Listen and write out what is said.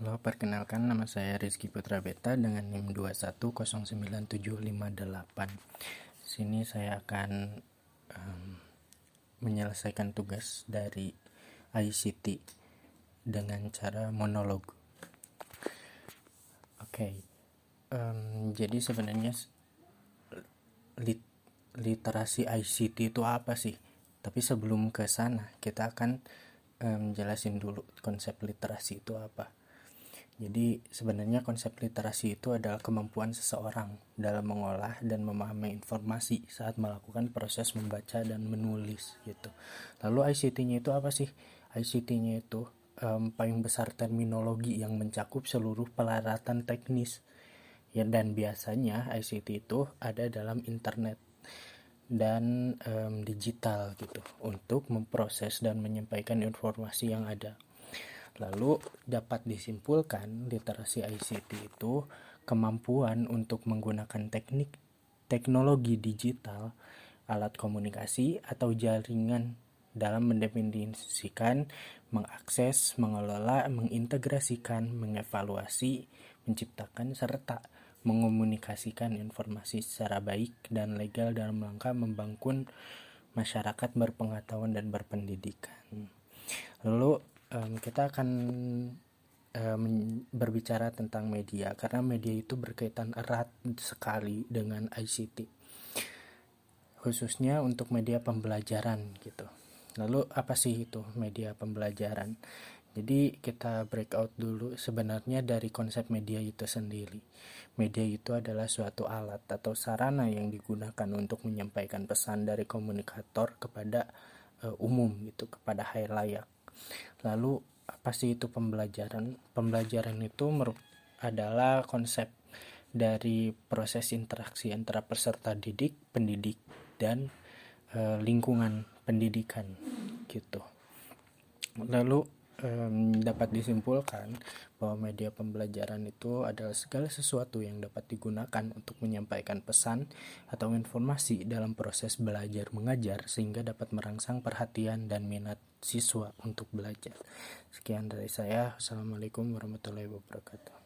Halo, perkenalkan nama saya Rizky Putra Beta dengan NIM 2109758. Sini saya akan um, menyelesaikan tugas dari ICT dengan cara monolog. Oke, okay. um, jadi sebenarnya lit literasi ICT itu apa sih? Tapi sebelum ke sana, kita akan um, jelasin dulu konsep literasi itu apa jadi sebenarnya konsep literasi itu adalah kemampuan seseorang dalam mengolah dan memahami informasi saat melakukan proses membaca dan menulis gitu. Lalu ICT-nya itu apa sih? ICT-nya itu um, paling besar terminologi yang mencakup seluruh pelaratan teknis. Ya dan biasanya ICT itu ada dalam internet dan um, digital gitu untuk memproses dan menyampaikan informasi yang ada. Lalu dapat disimpulkan literasi ICT itu kemampuan untuk menggunakan teknik teknologi digital, alat komunikasi atau jaringan dalam mendefinisikan, mengakses, mengelola, mengintegrasikan, mengevaluasi, menciptakan serta mengomunikasikan informasi secara baik dan legal dalam rangka membangun masyarakat berpengetahuan dan berpendidikan. Lalu um, kita akan um, berbicara tentang media karena media itu berkaitan erat sekali dengan ICT khususnya untuk media pembelajaran gitu. Lalu apa sih itu media pembelajaran? Jadi kita breakout dulu sebenarnya dari konsep media itu sendiri. Media itu adalah suatu alat atau sarana yang digunakan untuk menyampaikan pesan dari komunikator kepada uh, umum gitu, kepada layak. Lalu apa sih itu pembelajaran? Pembelajaran itu adalah konsep dari proses interaksi antara peserta didik, pendidik dan e, lingkungan pendidikan gitu. Lalu um, dapat disimpulkan bahwa media pembelajaran itu adalah segala sesuatu yang dapat digunakan untuk menyampaikan pesan atau informasi dalam proses belajar mengajar sehingga dapat merangsang perhatian dan minat siswa untuk belajar. Sekian dari saya. Assalamualaikum warahmatullahi wabarakatuh.